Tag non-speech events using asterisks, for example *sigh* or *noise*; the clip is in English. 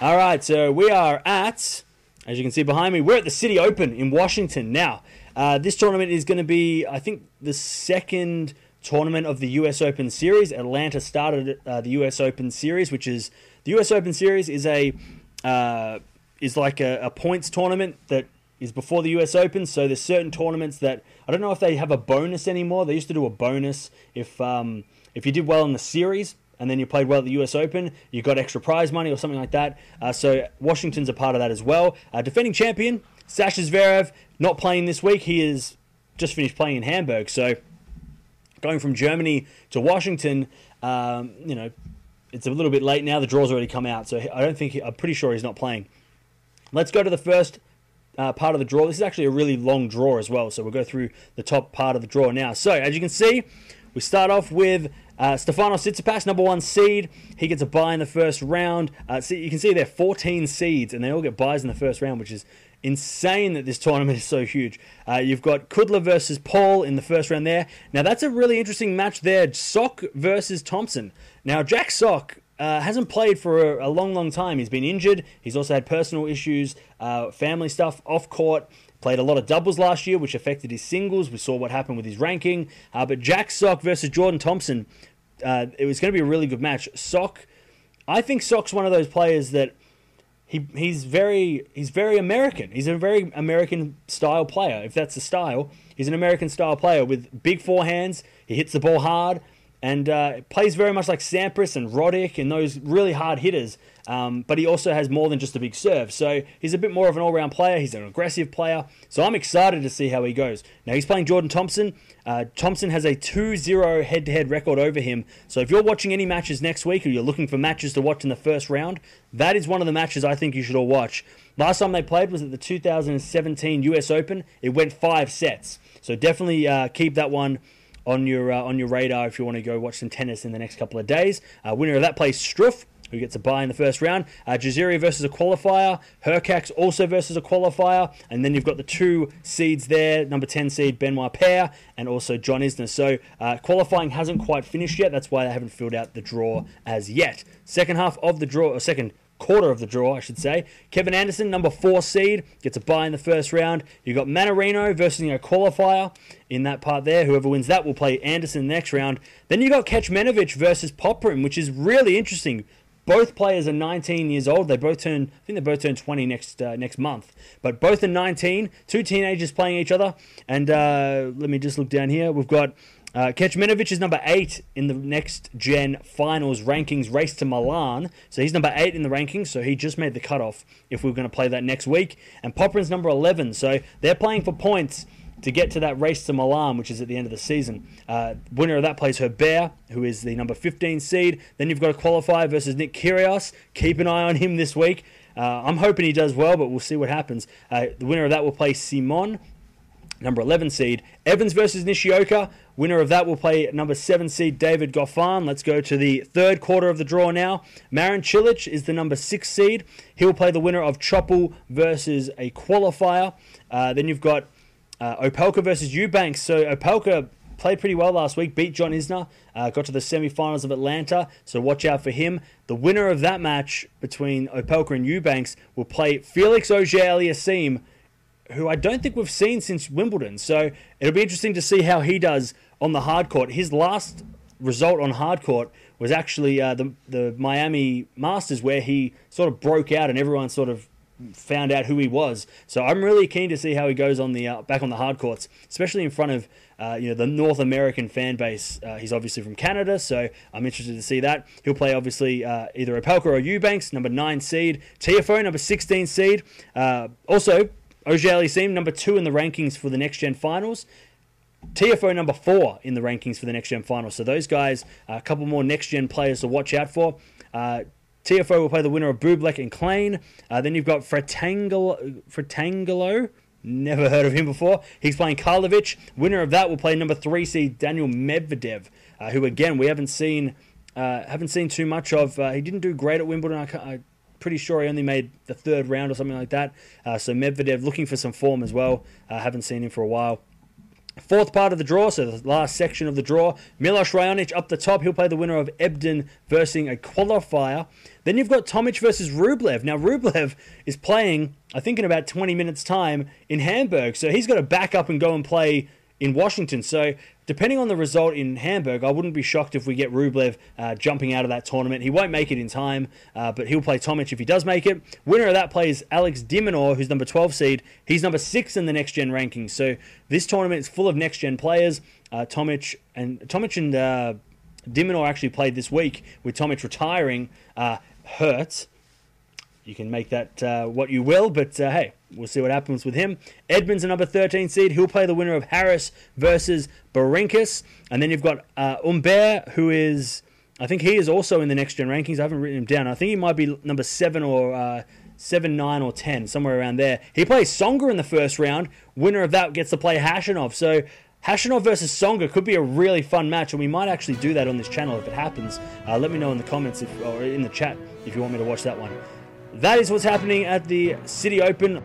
All right, so we are at, as you can see behind me, we're at the Citi Open in Washington now. Uh, this tournament is going to be, I think, the second tournament of the US Open Series. Atlanta started uh, the US Open Series, which is the US Open Series is a uh, is like a, a points tournament that is before the US Open. So there's certain tournaments that I don't know if they have a bonus anymore. They used to do a bonus if um, if you did well in the series and then you played well at the US Open, you got extra prize money or something like that. Uh, so Washington's a part of that as well. Uh, defending champion Sasha Zverev not playing this week. He is just finished playing in Hamburg. So going from Germany to Washington, um, you know, it's a little bit late now. The draw's already come out, so I don't think he, I'm pretty sure he's not playing. Let's go to the first uh, part of the draw. This is actually a really long draw as well, so we'll go through the top part of the draw now. So as you can see, we start off with uh, Stefano Tsitsipas, number one seed. He gets a bye in the first round. Uh, see, you can see there 14 seeds, and they all get byes in the first round, which is insane that this *laughs* tournament is so huge. Uh, you've got Kudla versus Paul in the first round there. Now that's a really interesting match there. Sock versus Thompson. Now Jack Sock. Uh, hasn't played for a, a, long, long time. He's been injured. He's also had personal issues, uh, family stuff off court. Played a lot of doubles last year, which affected his singles. We saw what happened with his ranking. Uh, but Jack Sock versus Jordan Thompson, uh, it was going to be a really good match. Sock, I think Sock's one of those players that he he's very he's very American. He's a very American style player. If that's the style, he's an American style player with big forehands. He hits the ball hard and uh, plays very much like Sampras and Roddick and those really hard hitters. Um, but he also has more than just a big serve. So he's a bit more of an all round player. He's an aggressive player. So I'm excited to see how he goes. Now he's playing Jordan Thompson. Uh, Thompson has a 2 0 head to head record over him. So if you're watching any matches next week or you're looking for matches to watch in the first round, that is one of the matches I think you should all watch. Last time they played was at the 2017 US Open. It went five sets. So definitely uh, keep that one on your uh, on your radar if you want to go watch some tennis in the next couple of days. Uh, winner of that plays Struff, who gets a bye in the first round. Uh, Jaziri versus a qualifier. Hurkacz also versus a qualifier. And then you've got the two seeds there, number 10 seed Benoit Paire and also John Isner. So uh, qualifying hasn't quite finished yet. That's why they haven't filled out the draw as yet. Second half of the draw, or second quarter of the draw, I should say. Kevin Anderson, number four seed, gets a bye in the first round. You've got Mannarino versus a qualifier in that part there. Whoever wins that will play Anderson next round. Then you've got Kecmanovic versus Popyrin, which is really interesting. Both players are 19 years old. They both turn, I think they both turn 20 next uh, next month. But both are 19. Two teenagers playing each other. And uh, let me just look down here. We've got uh, is number eight in the next gen finals rankings race to Milan. So he's number eight in the rankings. So he just made the cutoff if we are going to play that next week. And Popyrin's number 11. So they're playing for points to get to that race to Milan, which is at the end of the season. Uh, winner of that plays Herbert, who is the number 15 seed. Then you've got a qualifier versus Nick Kyrgios. Keep an eye on him this week. Uh, I'm hoping he does well, but we'll see what happens. Uh, the winner of that will play Simon, number 11 seed. Evans versus Nishioka. Winner of that will play number 7 seed David Goffin. Let's go to the third quarter of the draw now. Marin Cilic is the number 6 seed. He'll play the winner of Choppel versus a qualifier. Uh, then you've got uh, Opelka versus Eubanks. So Opelka played pretty well last week, beat John Isner, uh, got to the semifinals of Atlanta, so watch out for him. The winner of that match between Opelka and Eubanks will play Felix Auger-Aliassime who I don't think we've seen since Wimbledon. So it'll be interesting to see how he does on the hard court. His last result on hard court was actually uh, the the Miami Masters, where he sort of broke out and everyone sort of found out who he was. So I'm really keen to see how he goes on the uh, back on the hard courts, especially in front of uh, you know the North American fan base. Uh, he's obviously from Canada, so I'm interested to see that. He'll play obviously uh, either Opelka or Eubanks, number nine seed, Tiafoe, number 16 seed. Uh, also Auger-Aliassime, number two in the rankings for the next gen finals. Tiafoe number four in the rankings for the next gen finals. So those guys, a couple more next gen players to watch out for. Uh, Tiafoe will play the winner of Bublik and Klein. Uh, then you've got Fratangelo, Fratangelo. Never heard of him before. He's playing Karlovic. Winner of that will play number three seed Daniel Medvedev, uh, who again we haven't seen uh, haven't seen too much of. Uh, he didn't do great at Wimbledon. I, I pretty sure he only made the third round or something like that. Uh, so Medvedev looking for some form as well. Uh, haven't seen him for a while. Fourth part of the draw, so the last section of the draw, Milos Raonic up the top. He'll play the winner of Ebden versus a qualifier. Then you've got Tomic versus Rublev. Now, Rublev is playing, I think, in about 20 minutes' time in Hamburg. So he's got to back up and go and play in Washington. So depending on the result in Hamburg, I wouldn't be shocked if we get Rublev uh, jumping out of that tournament. He won't make it in time, uh, but he'll play Tomic if he does make it. Winner of that play is Alex de Minaur, who's number 12 seed. He's number six in the next gen rankings. So this tournament is full of next gen players. Uh, Tomic and Tomic and uh, de actually played this week with Tomic retiring. Uh, hurt. You can make that uh, what you will, but uh, hey, we'll see what happens with him. Edmonds, a number 13 seed. He'll play the winner of Harris versus Berankis. And then you've got uh, Humbert, who is, I think he is also in the next gen rankings. I haven't written him down. I think he might be number 7 or. Uh, 7, 9, or 10, somewhere around there. He plays Tsonga in the first round. Winner of that gets to play Khachanov. So Khachanov versus Tsonga could be a really fun match, and we might actually do that on this channel if it happens. Uh, let me know in the comments if, or in the chat if you want me to watch that one. That is what's happening at the Citi Open.